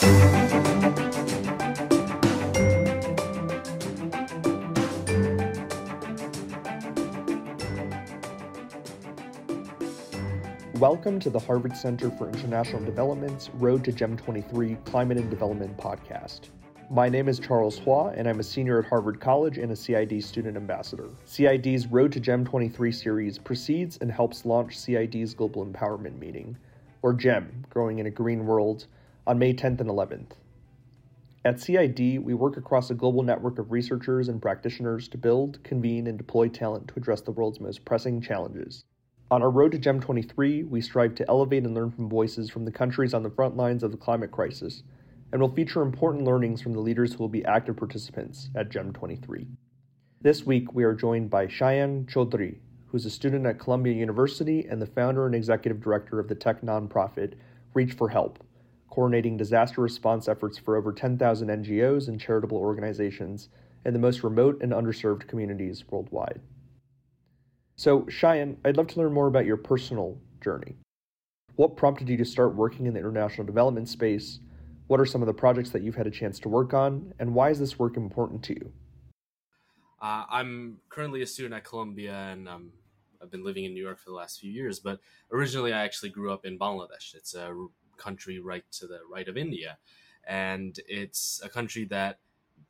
Welcome to the Harvard Center for International Development's Road to GEM 23 Climate and Development podcast. My name is Charles Hua, and I'm a senior at Harvard College and a CID student ambassador. CID's Road to GEM 23 series precedes and helps launch CID's Global Empowerment Meeting, or GEM, Growing in a Green World, on May 10th and 11th. At CID, we work across a global network of researchers and practitioners to build, convene, and deploy talent to address the world's most pressing challenges. On our road to GEM 23, we strive to elevate and learn from voices from the countries on the front lines of the climate crisis, and will feature important learnings from the leaders who will be active participants at GEM 23. This week, we are joined by Shayan Chowdury, who's a student at Columbia University and the founder and executive director of the tech nonprofit Reach4Help, coordinating disaster response efforts for over 10,000 NGOs and charitable organizations in the most remote and underserved communities worldwide. So, Shayan, I'd love to learn more about your personal journey. What prompted you to start working in the international development space? What are some of the projects that you've had a chance to work on? And why is this work important to you? Uh, I'm currently a student at Columbia and um, I've been living in New York for the last few years. But originally, I actually grew up in Bangladesh. It's a country right to the right of India. And it's a country that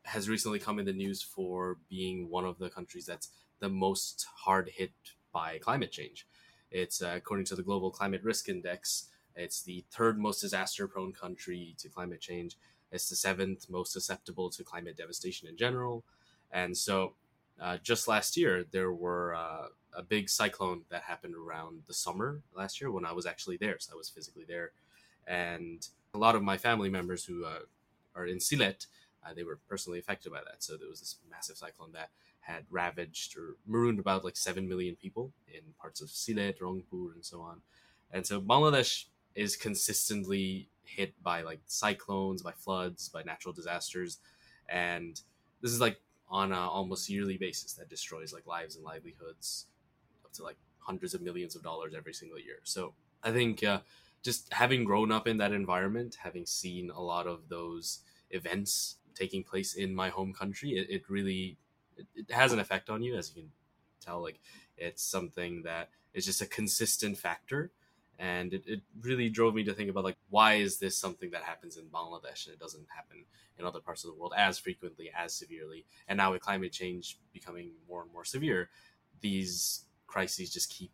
has recently come in the news for being one of the countries that's the most hard hit by climate change. It's uh, according to the Global Climate Risk Index, it's the third most disaster prone country to climate change. It's the seventh most susceptible to climate devastation in general. And so, uh, just last year, there were uh, a big cyclone that happened around the summer last year when I was actually there. So I was physically there. And a lot of my family members who uh, are in Sylhet, uh, they were personally affected by that. So there was this massive cyclone that had ravaged or marooned about like 7 million people in parts of Sylhet, Rangpur, and so on. And so Bangladesh is consistently hit by like cyclones, by floods, by natural disasters. And this is like on a almost yearly basis that destroys like lives and livelihoods up to like hundreds of millions of dollars every single year. So I think uh, just having grown up in that environment, having seen a lot of those events taking place in my home country, it, it really it, it has an effect on you, as you can tell. Like it's something that is just a consistent factor and it, it really drove me to think about like why is this something that happens in bangladesh and it doesn't happen in other parts of the world as frequently as severely and now with climate change becoming more and more severe these crises just keep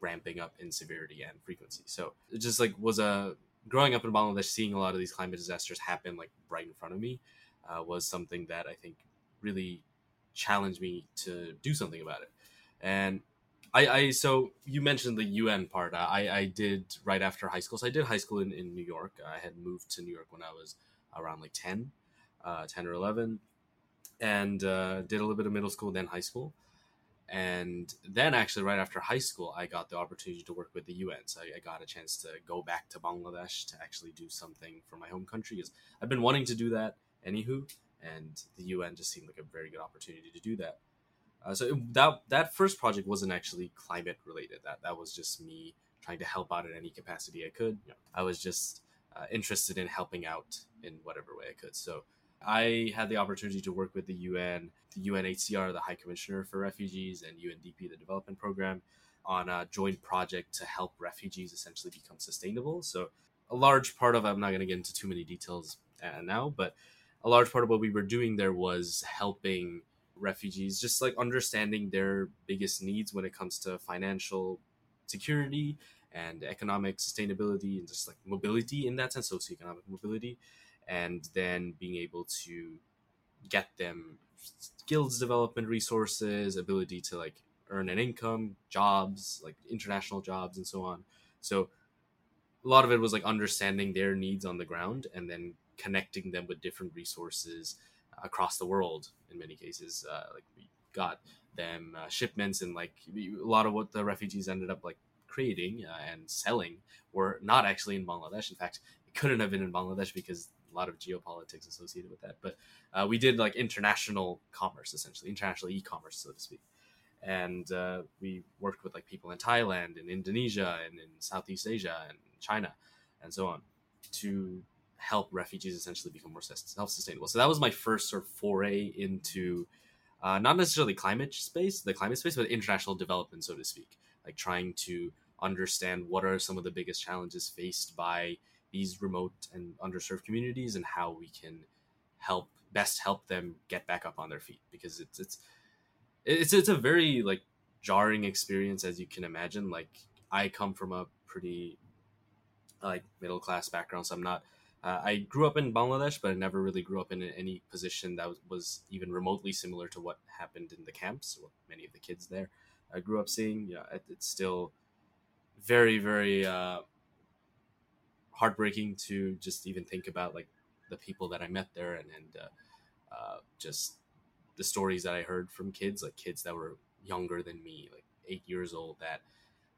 ramping up in severity and frequency so it just like was a growing up in bangladesh seeing a lot of these climate disasters happen like right in front of me uh, was something that i think really challenged me to do something about it. And I, I so you mentioned the UN part. I, I did right after high school. So I did high school in, in New York. I had moved to New York when I was around like 10, uh, 10 or 11, and uh, did a little bit of middle school, then high school. And then, actually, right after high school, I got the opportunity to work with the UN. So I, I got a chance to go back to Bangladesh to actually do something for my home country. Because I've been wanting to do that, anywho and the UN just seemed like a very good opportunity to do that. Uh, so it, that that first project wasn't actually climate related. That that was just me trying to help out in any capacity I could. I was just uh, interested in helping out in whatever way I could. So I had the opportunity to work with the UN, the UNHCR, the High Commissioner for Refugees, and UNDP, the Development Program, on a joint project to help refugees essentially become sustainable. So a large part of I'm not going to get into too many details uh, now, but a large part of what we were doing there was helping refugees just like understanding their biggest needs when it comes to financial security and economic sustainability and just like mobility in that sense socioeconomic mobility and then being able to get them skills development resources ability to like earn an income jobs like international jobs and so on. So a lot of it was like understanding their needs on the ground and then connecting them with different resources across the world. In many cases uh, like we got them uh, shipments and like a lot of what the refugees ended up like creating uh, and selling were not actually in bangladesh. In fact it couldn't have been in bangladesh because a lot of geopolitics associated with that but uh, we did like international commerce essentially international e-commerce so to speak and uh, we worked with like people in thailand and indonesia and in southeast asia and china and so on to help refugees essentially become more self-sustainable. So that was my first sort of foray into uh, not necessarily climate space, the climate space, but international development, so to speak. Like trying to understand what are some of the biggest challenges faced by these remote and underserved communities and how we can help best help them get back up on their feet. Because it's it's it's it's a very like jarring experience as you can imagine. Like i come from a pretty like middle class background so i'm not uh, i grew up in bangladesh but i never really grew up in any position that was, was even remotely similar to what happened in the camps what many of the kids there i grew up seeing. Yeah it, it's still very very uh, heartbreaking to just even think about like the people that I met there and and uh, uh, just the stories that I heard from kids, like kids that were younger than me, like eight years old, that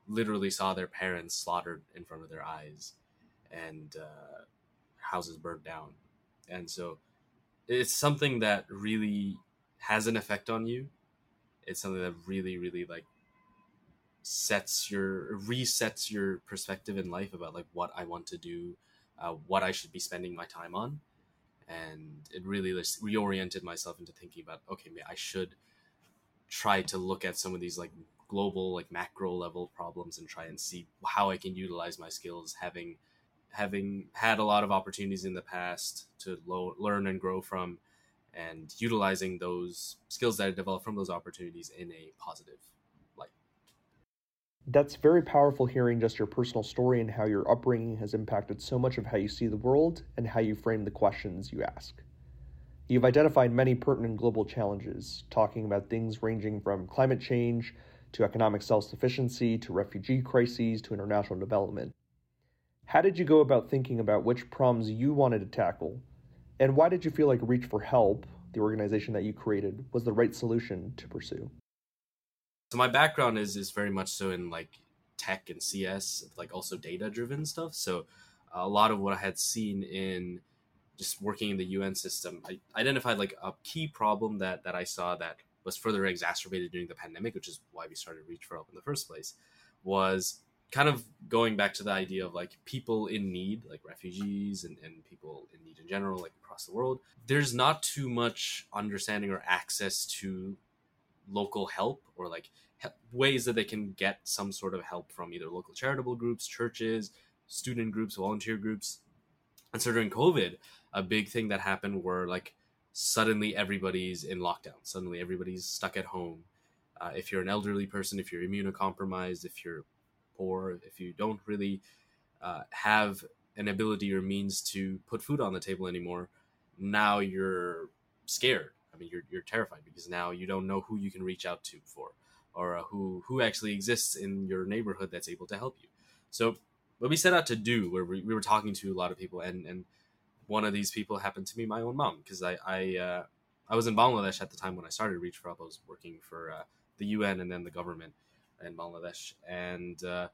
literally saw their parents slaughtered in front of their eyes and uh, houses burned down. And so it's something that really has an effect on you. It's something that really, really like sets your resets your perspective in life about like what I want to do, uh, what I should be spending my time on, and it really just reoriented myself into thinking about okay, I should try to look at some of these like global like macro level problems and try and see how I can utilize my skills having having had a lot of opportunities in the past to lo- learn and grow from and utilizing those skills that I developed from those opportunities in a positive that's very powerful hearing just your personal story and how your upbringing has impacted so much of how you see the world and how you frame the questions you ask. You've identified many pertinent global challenges, talking about things ranging from climate change to economic self sufficiency to refugee crises to international development. How did you go about thinking about which problems you wanted to tackle? And why did you feel like Reach4Help, the organization that you created, was the right solution to pursue? So my background is is very much so in like tech and cs like also data driven stuff. So a lot of what i had seen in just working in the un system i identified like a key problem that that i saw that was further exacerbated during the pandemic which is why we started Reach4Help in the first place was kind of going back to the idea of like people in need like refugees and, and people in need in general like across the world. There's not too much understanding or access to local help or like ways that they can get some sort of help from either local charitable groups, churches, student groups, volunteer groups. And so during COVID, a big thing that happened were like suddenly everybody's in lockdown. Suddenly everybody's stuck at home. Uh, if you're an elderly person, if you're immunocompromised, if you're poor, if you don't really uh, have an ability or means to put food on the table anymore, now you're scared I mean, you're you're terrified because now you don't know who you can reach out to for, or uh, who who actually exists in your neighborhood that's able to help you. So what we set out to do, where we, we were talking to a lot of people, and and one of these people happened to be my own mom because I I uh, I was in Bangladesh at the time when I started Reach4Help. I was working for uh, the UN and then the government in Bangladesh, and uh,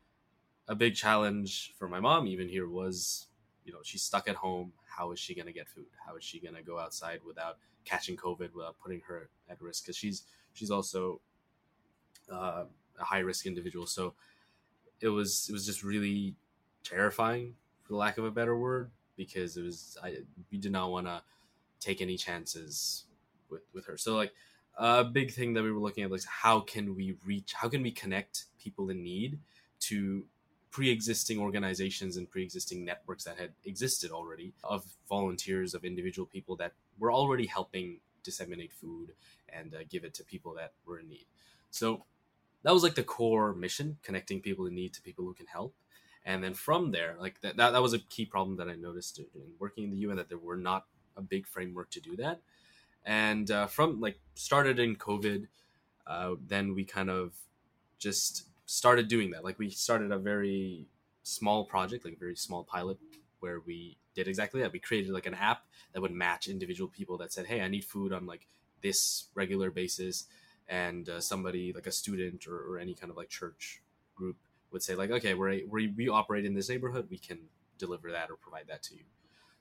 a big challenge for my mom even here was, you know, she's stuck at home. How is she going to get food? How is she going to go outside without catching COVID without putting her at risk because she's she's also uh, a high risk individual. So it was it was just really terrifying, for lack of a better word, because it was I we did not want to take any chances with with her. So like a big thing that we were looking at was how can we reach how can we connect people in need to pre-existing organizations and pre-existing networks that had existed already of volunteers of individual people that were already helping disseminate food and uh, give it to people that were in need. So that was like the core mission connecting people in need to people who can help. And then from there like that, that, that was a key problem that i noticed in working in the un that there were not a big framework to do that. And uh, from like started in covid uh, then we kind of just started doing that. Like we started a very small project, like a very small pilot, where we did exactly that. We created like an app that would match individual people that said, "Hey, I need food on like this regular basis," and uh, somebody like a student or, or, any kind of like church group would say, like, "Okay, we're, we we operate in this neighborhood. We can deliver that or provide that to you."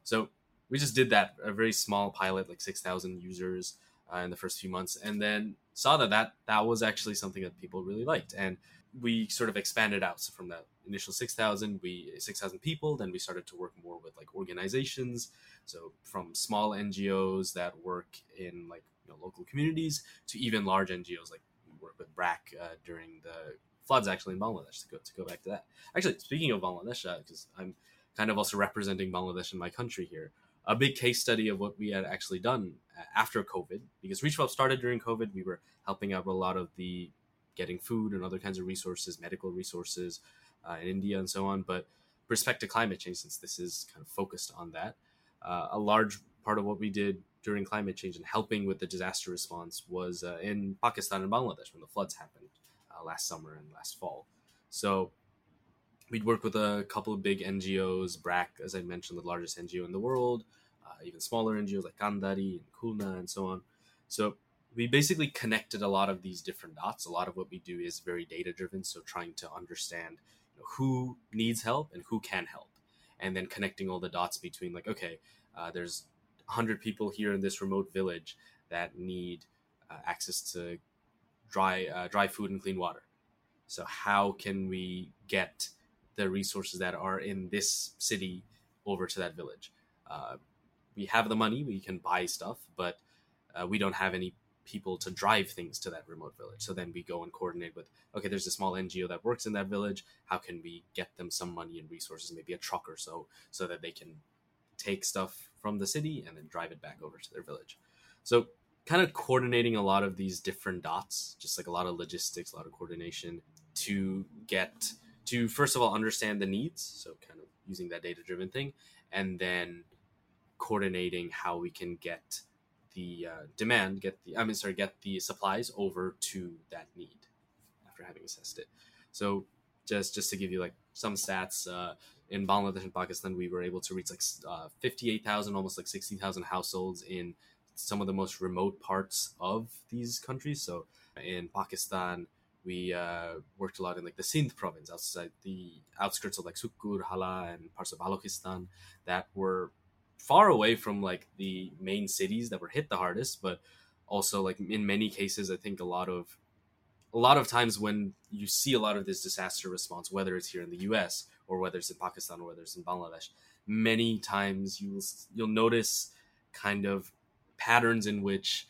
So we just did that a very small pilot, like six thousand users uh, in the first few months, and then saw that that that was actually something that people really liked and we sort of expanded out. So from that initial 6000 we 6000 people then we started to work more with like organizations. So from small ngos that work in like you know, local communities to even large ngos like we work with brac uh, during the floods actually in bangladesh to go to go back to that. Actually speaking of bangladesh because uh, i'm kind of also representing bangladesh in my country here a big case study of what we had actually done uh, after covid because Reach4Help started during covid we were helping out a lot of the getting food and other kinds of resources, medical resources uh, in India and so on. But respect to climate change, since this is kind of focused on that, uh, a large part of what we did during climate change and helping with the disaster response was uh, in Pakistan and Bangladesh when the floods happened uh, last summer and last fall. So we'd work with a couple of big NGOs, BRAC, as I mentioned, the largest NGO in the world, uh, even smaller NGOs like Kandari and Khulna and so on. So we basically connected a lot of these different dots. A lot of what we do is very data driven, so trying to understand you know, who needs help and who can help, and then connecting all the dots between like, okay, uh, there's 100 people here in this remote village that need uh, access to dry uh, dry food and clean water. So how can we get the resources that are in this city over to that village? Uh, we have the money, we can buy stuff, but uh, we don't have any people to drive things to that remote village. So then we go and coordinate with, okay, there's a small NGO that works in that village. How can we get them some money and resources, maybe a truck or so, so that they can take stuff from the city and then drive it back over to their village? So kind of coordinating a lot of these different dots, just like a lot of logistics, a lot of coordination to get to first of all understand the needs. So kind of using that data driven thing, and then coordinating how we can get the uh, demand, get the I mean sorry, get the supplies over to that need after having assessed it. So just just to give you like some stats, uh, in Bangladesh and Pakistan, we were able to reach like uh, fifty eight thousand, almost like sixty thousand households in some of the most remote parts of these countries. So in Pakistan, we uh, worked a lot in like the Sindh province, outside the outskirts of like Sukkur, Hala, and parts of Balochistan that were far away from like the main cities that were hit the hardest, but also like in many cases, I think a lot of a lot of times when you see a lot of this disaster response, whether it's here in the U.S. or whether it's in Pakistan or whether it's in Bangladesh, many times you'll you'll notice kind of patterns in which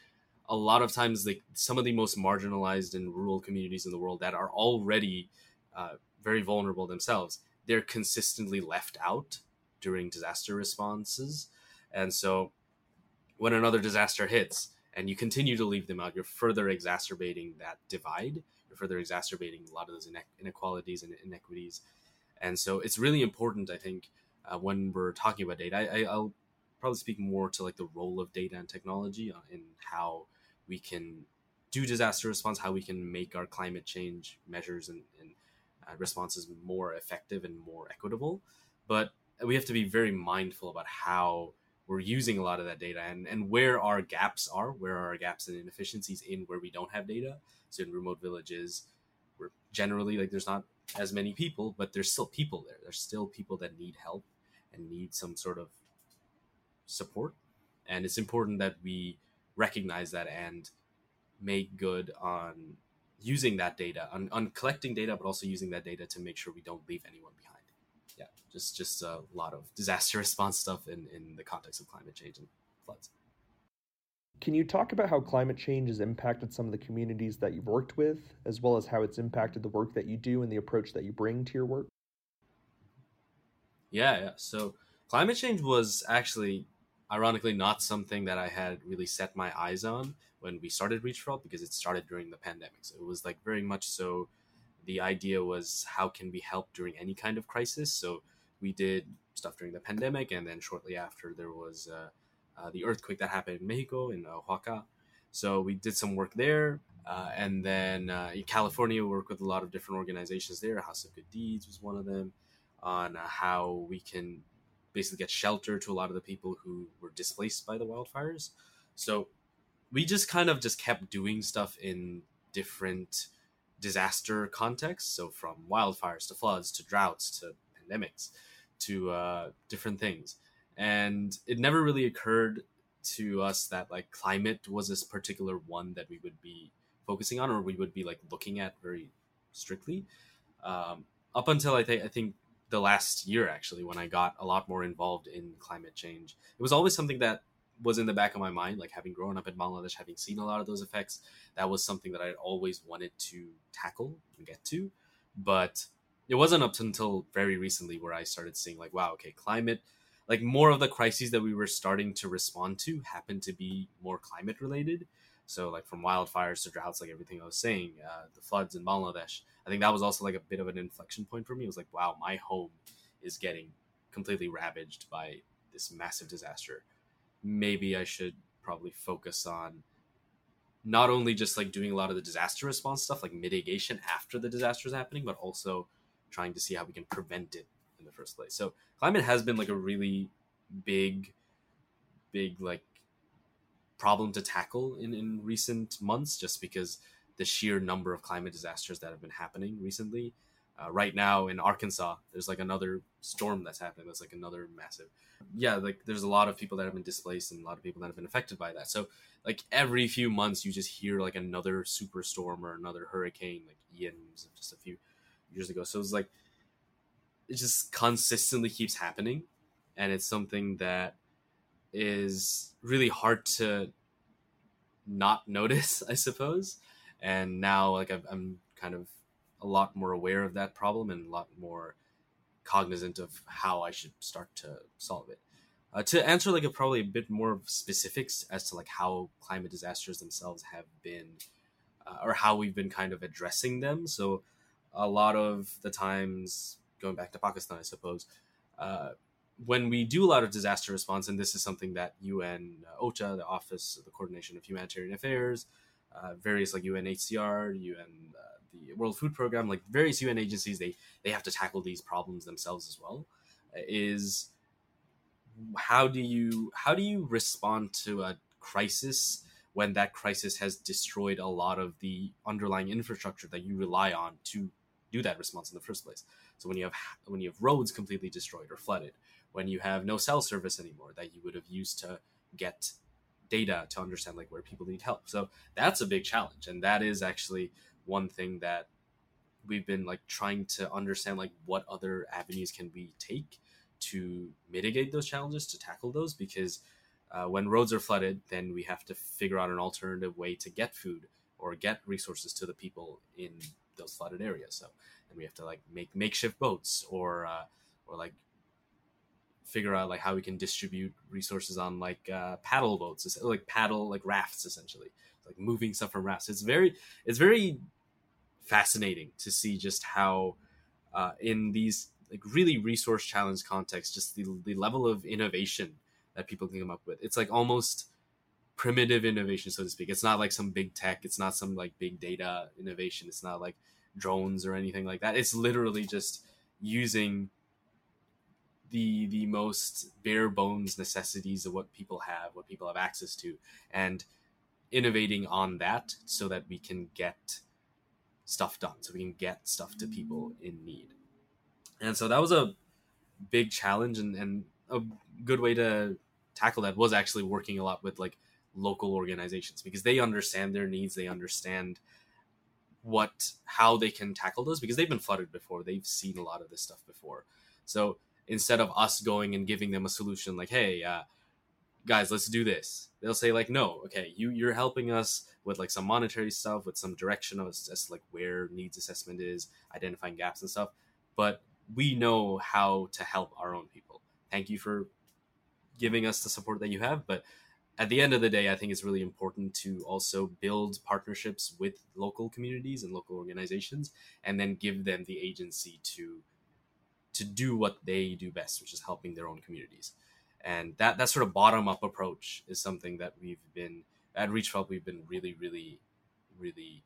a lot of times like some of the most marginalized and rural communities in the world that are already uh, very vulnerable themselves they're consistently left out during disaster responses. And so when another disaster hits and you continue to leave them out, you're further exacerbating that divide. You're further exacerbating a lot of those inequalities and inequities. And so it's really important, I think, uh, when we're talking about data. I, will probably speak more to like the role of data and technology uh, in how we can do disaster response, how we can make our climate change measures and, and uh, responses more effective and more equitable. But we have to be very mindful about how we're using a lot of that data and, and where our gaps are, where our gaps and inefficiencies in where we don't have data. So in remote villages, we're generally like there's not as many people, but there's still people there. There's still people that need help and need some sort of support. And it's important that we recognize that and make good on using that data, on, on collecting data, but also using that data to make sure we don't leave anyone behind just just a lot of disaster response stuff in in the context of climate change and floods. Can you talk about how climate change has impacted some of the communities that you've worked with, as well as how it's impacted the work that you do and the approach that you bring to your work? Yeah, yeah. So climate change was actually, ironically, not something that I had really set my eyes on when we started Reach4Help because it started during the pandemic. So it was like very much so. The idea was how can we help during any kind of crisis? So we did stuff during the pandemic, and then shortly after there was uh, uh, the earthquake that happened in Mexico in uh, Oaxaca. So we did some work there, uh, and then uh, in California, we worked with a lot of different organizations there. House of Good Deeds was one of them, on uh, how we can basically get shelter to a lot of the people who were displaced by the wildfires. So we just kind of just kept doing stuff in different disaster contexts. So from wildfires to floods to droughts to pandemics to uh, different things. And it never really occurred to us that like climate was this particular one that we would be focusing on or we would be like looking at very strictly. Um, up until I think I think the last year actually when I got a lot more involved in climate change. It was always something that was in the back of my mind, like having grown up in Bangladesh, having seen a lot of those effects. That was something that I always wanted to tackle and get to, but it wasn't up until very recently where I started seeing like, wow, okay, climate, like more of the crises that we were starting to respond to happened to be more climate related. So like from wildfires to droughts, like everything I was saying, uh, the floods in Bangladesh. I think that was also like a bit of an inflection point for me. It was like, wow, my home is getting completely ravaged by this massive disaster. Maybe I should probably focus on not only just like doing a lot of the disaster response stuff, like mitigation after the disaster is happening, but also trying to see how we can prevent it in the first place. So climate has been like a really big, big like problem to tackle in, in recent months just because the sheer number of climate disasters that have been happening recently. Uh, right now in Arkansas, there's like another storm that's happening. That's like another massive, yeah. Like there's a lot of people that have been displaced and a lot of people that have been affected by that. So like every few months, you just hear like another superstorm or another hurricane, like Ian just a few years ago. So it's like it just consistently keeps happening, and it's something that is really hard to not notice, I suppose. And now, like i I'm kind of a lot more aware of that problem and a lot more cognizant of how I should start to solve it. Uh, to answer like a probably a bit more specifics as to like how climate disasters themselves have been uh, or how we've been kind of addressing them. So a lot of the times going back to Pakistan, I suppose, uh, when we do a lot of disaster response, and this is something that UN uh, OCHA, the Office of the Coordination of Humanitarian Affairs, uh, various like UNHCR, UN, uh, World Food Program, like various UN agencies, they they have to tackle these problems themselves as well. Uh, is how do you how do you respond to a crisis when that crisis has destroyed a lot of the underlying infrastructure that you rely on to do that response in the first place? So when you have when you have roads completely destroyed or flooded, when you have no cell service anymore that you would have used to get data to understand like where people need help. So that's a big challenge, and that is actually one thing that we've been like trying to understand like what other avenues can we take to mitigate those challenges to tackle those because uh, when roads are flooded then we have to figure out an alternative way to get food or get resources to the people in those flooded areas. So and we have to like make makeshift boats or uh, or like figure out like how we can distribute resources on like uh, paddle boats like paddle like rafts essentially. Like moving stuff from rafts. It's very it's very fascinating to see just how uh, in these like really resource challenge contexts, just the, the level of innovation that people can come up with. It's like almost primitive innovation so to speak. It's not like some big tech. It's not some like big data innovation. It's not like drones or anything like that. It's literally just using the the most bare bones necessities of what people have what people have access to and innovating on that so that we can get stuff done so we can get stuff to people in need. And so that was a big challenge and, and a good way to tackle that was actually working a lot with like local organizations because they understand their needs they understand what how they can tackle those because they've been flooded before. They've seen a lot of this stuff before. So instead of us going and giving them a solution like hey uh, guys let's do this they'll say like no okay you you're helping us with like some monetary stuff with some direction of as, as like where needs assessment is identifying gaps and stuff but we know how to help our own people. Thank you for giving us the support that you have. But at the end of the day, I think it's really important to also build partnerships with local communities and local organizations, and then give them the agency to to do what they do best, which is helping their own communities. And that that sort of bottom up approach is something that we've been at Reach4Help. We've been really, really, really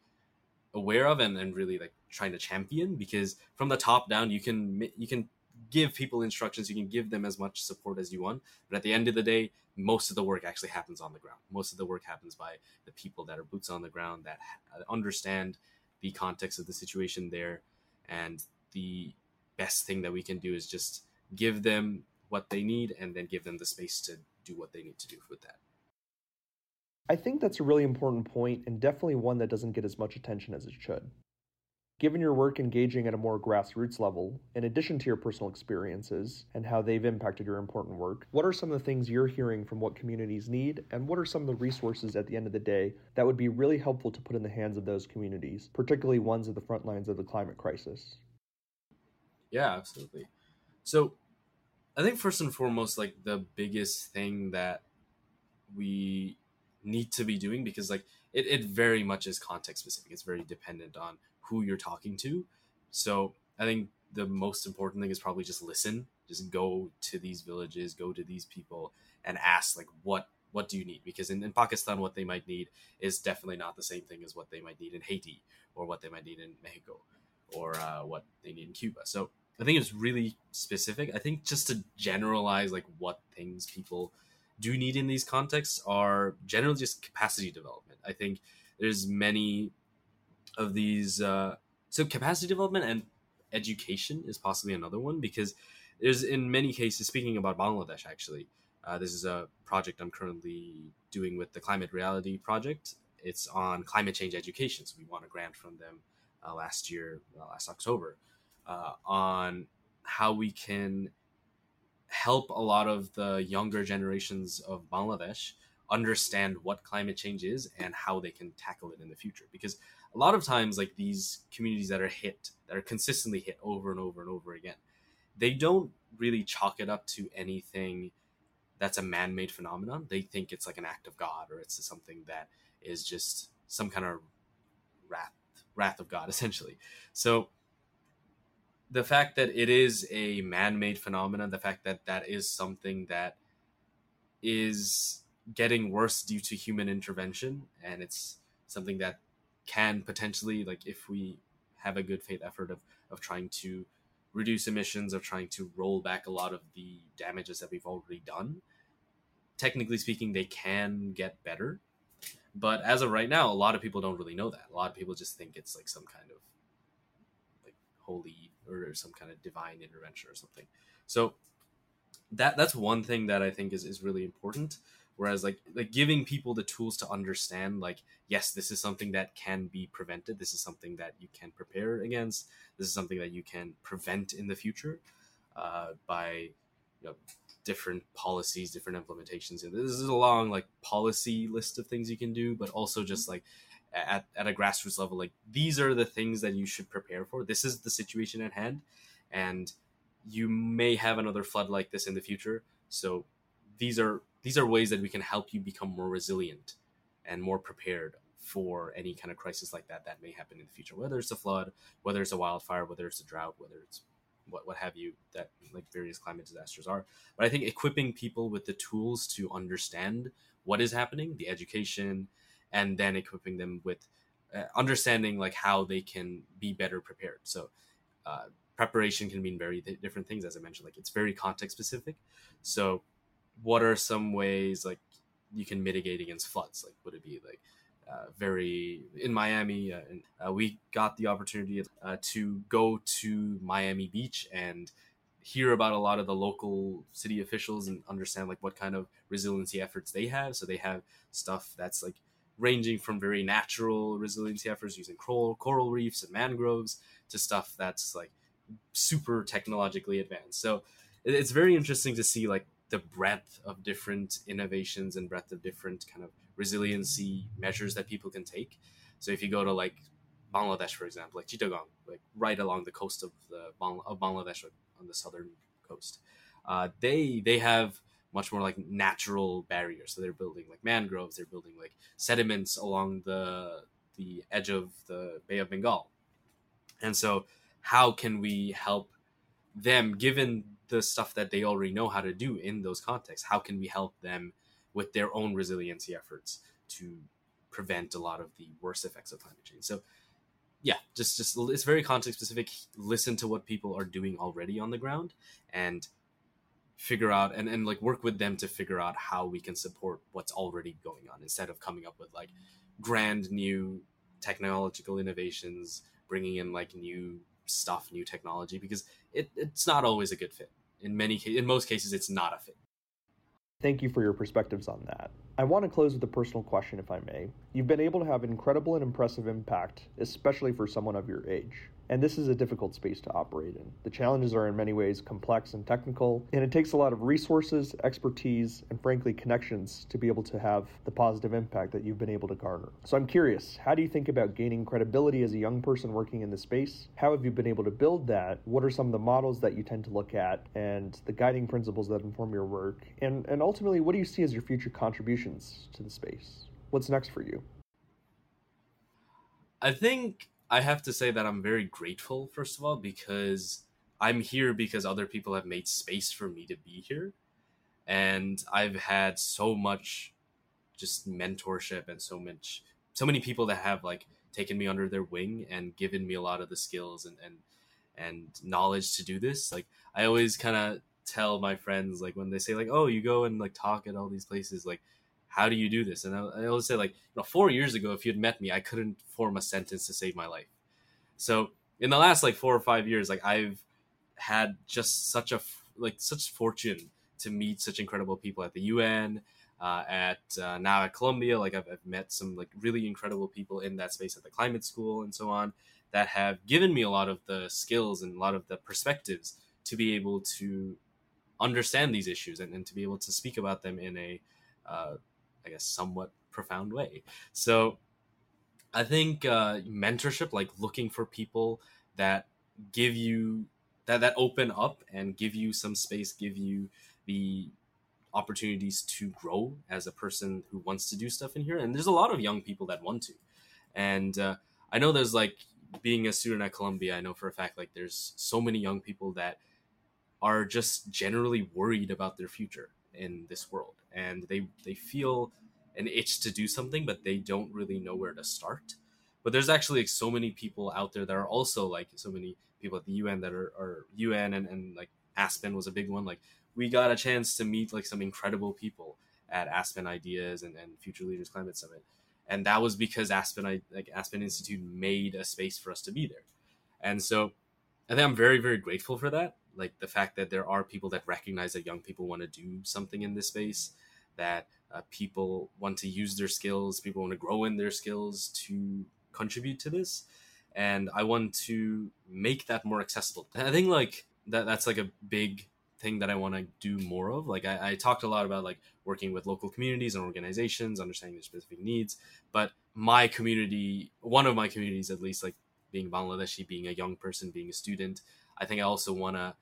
aware of and, and really like trying to champion because from the top down you can you can give people instructions you can give them as much support as you want but at the end of the day most of the work actually happens on the ground most of the work happens by the people that are boots on the ground that uh, understand the context of the situation there and the best thing that we can do is just give them what they need and then give them the space to do what they need to do with that I think that's a really important point and definitely one that doesn't get as much attention as it should. Given your work engaging at a more grassroots level, in addition to your personal experiences and how they've impacted your important work, what are some of the things you're hearing from what communities need, and what are some of the resources at the end of the day that would be really helpful to put in the hands of those communities, particularly ones at the front lines of the climate crisis? Yeah, absolutely. So, I think first and foremost, like the biggest thing that we need to be doing because like it, it very much is context specific. It's very dependent on who you're talking to. So I think the most important thing is probably just listen. Just go to these villages, go to these people, and ask like what what do you need? Because in, in Pakistan, what they might need is definitely not the same thing as what they might need in Haiti or what they might need in Mexico or uh, what they need in Cuba. So I think it's really specific. I think just to generalize like what things people do need in these contexts are generally just capacity development. I think there's many of these. Uh, so capacity development and education is possibly another one because there's in many cases. Speaking about Bangladesh, actually, uh, this is a project I'm currently doing with the Climate Reality Project. It's on climate change education. So we won a grant from them uh, last year, uh, last October, uh, on how we can help a lot of the younger generations of Bangladesh understand what climate change is and how they can tackle it in the future. Because a lot of times, like these communities that are hit, that are consistently hit over and over and over again, they don't really chalk it up to anything that's a man-made phenomenon. They think it's like an act of God or it's something that is just some kind of wrath, wrath of God, essentially. So the fact that it is a man-made phenomenon, the fact that that is something that is getting worse due to human intervention, and it's something that can potentially, like, if we have a good faith effort of of trying to reduce emissions, of trying to roll back a lot of the damages that we've already done. Technically speaking, they can get better, but as of right now, a lot of people don't really know that. A lot of people just think it's like some kind of like holy or some kind of divine intervention or something. So that that's one thing that I think is, is really important. Whereas like like giving people the tools to understand like yes this is something that can be prevented this is something that you can prepare against this is something that you can prevent in the future uh, by you know different policies different implementations and this is a long like policy list of things you can do but also just like at, at a grassroots level like these are the things that you should prepare for. This is the situation at hand and you may have another flood like this in the future. So these are these are ways that we can help you become more resilient and more prepared for any kind of crisis like that that may happen in the future whether it's a flood whether it's a wildfire whether it's a drought whether it's what, what have you that like various climate disasters are. But i think equipping people with the tools to understand what is happening the education and then equipping them with uh, understanding like how they can be better prepared. So uh, preparation can mean very th- different things as i mentioned like it's very context specific. So what are some ways like you can mitigate against floods? Like would it be like uh, very in Miami, uh, and uh, we got the opportunity uh, to go to Miami Beach and hear about a lot of the local city officials and understand like what kind of resiliency efforts they have. So they have stuff that's like ranging from very natural resiliency efforts using coral, coral reefs and mangroves to stuff that's like super technologically advanced. So it's very interesting to see like the breadth of different innovations and breadth of different kind of resiliency measures that people can take. So if you go to like Bangladesh, for example, like Chittagong, like right along the coast of the of Bangladesh on the southern coast, uh, they they have much more like natural barriers. So they're building like mangroves, they're building like sediments along the the edge of the Bay of Bengal. And so how can we help them given the stuff that they already know how to do in those contexts? How can we help them with their own resiliency efforts to prevent a lot of the worst effects of climate change? So yeah, just just it's very context specific. Listen to what people are doing already on the ground and figure out and, and like work with them to figure out how we can support what's already going on instead of coming up with like grand new technological innovations bringing in like new stuff new technology because it, it's not always a good fit in many in most cases it's not a fit Thank you for your perspectives on that. I want to close with a personal question, if I may. You've been able to have incredible and impressive impact, especially for someone of your age and this is a difficult space to operate in. The challenges are in many ways complex and technical, and it takes a lot of resources, expertise, and frankly, connections to be able to have the positive impact that you've been able to garner. So I'm curious, how do you think about gaining credibility as a young person working in the space? How have you been able to build that? What are some of the models that you tend to look at and the guiding principles that inform your work? And, and ultimately, what do you see as your future to the space? What's next for you? I think I have to say that I'm very grateful, first of all, because I'm here because other people have made space for me to be here. And I've had so much just mentorship and so much, so many people that have like taken me under their wing and given me a lot of the skills and, and, and knowledge to do this. Like, I always kind of tell my friends, like, when they say, like, oh, you go and like talk at all these places, like, how do you do this? And I, I always say, like, you know, four years ago, if you'd met me, I couldn't form a sentence to save my life. So in the last like four or five years, like I've had just such a like such fortune to meet such incredible people at the UN, uh, at uh, now at Columbia. Like I've, I've met some like really incredible people in that space at the climate school and so on that have given me a lot of the skills and a lot of the perspectives to be able to understand these issues and, and to be able to speak about them in a uh, I guess, somewhat profound way. So I think uh, mentorship, like looking for people that give you that that open up and give you some space, give you the opportunities to grow as a person who wants to do stuff in here. And there's a lot of young people that want to. And uh, I know there's like being a student at Columbia, I know for a fact like there's so many young people that are just generally worried about their future in this world and they they feel an itch to do something but they don't really know where to start. But there's actually like so many people out there that are also like so many people at the un that are, are un and, and like aspen was a big one. Like we got a chance to meet like some incredible people at aspen ideas and, and future leaders climate summit. And that was because aspen I, like aspen institute made a space for us to be there. And so i think i'm very very grateful for that like the fact that there are people that recognize that young people want to do something in this space that uh, people want to use their skills people want to grow in their skills to contribute to this. And i want to make that more accessible. I think like that that's like a big thing that i want to do more of. Like I, I talked a lot about like working with local communities and organizations understanding their specific needs. But my community one of my communities at least like being bangladeshi being a young person being a student i think i also want to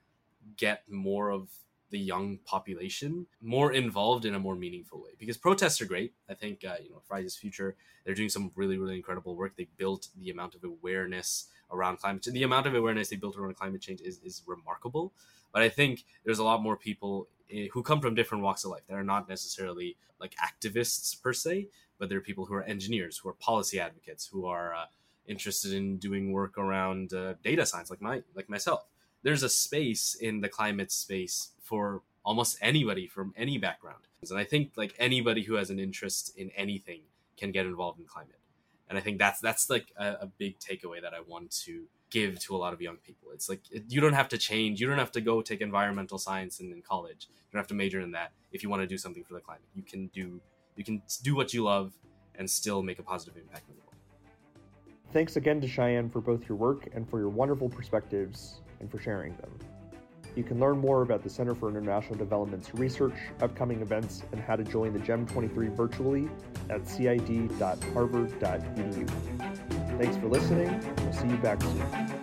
get more of the young population more involved in a more meaningful way. Because protests are great. I think uh, you know fridays future they're doing some really really incredible work. They built the amount of awareness around climate change the amount of awareness they built around climate change is, is remarkable. But i think there's a lot more people eh, who come from different walks of life. That are not necessarily like activists per se but they're people who are engineers who are policy advocates who are uh, interested in doing work around uh, data science like my like myself there's a space in the climate space for almost anybody from any background. And I think like anybody who has an interest in anything can get involved in climate. And I think that's that's like a, a big takeaway that I want to give to a lot of young people. It's like you don't have to change. You don't have to go take environmental science in, in college. You don't have to major in that if you want to do something for the climate. You can do you can do what you love and still make a positive impact the world. Thanks again to Shayan for both your work and for your wonderful perspectives and for sharing them. You can learn more about the Center for International Development's research, upcoming events, and how to join the GEM 23 virtually at cid.harvard.edu. Thanks for listening. We'll see you back soon.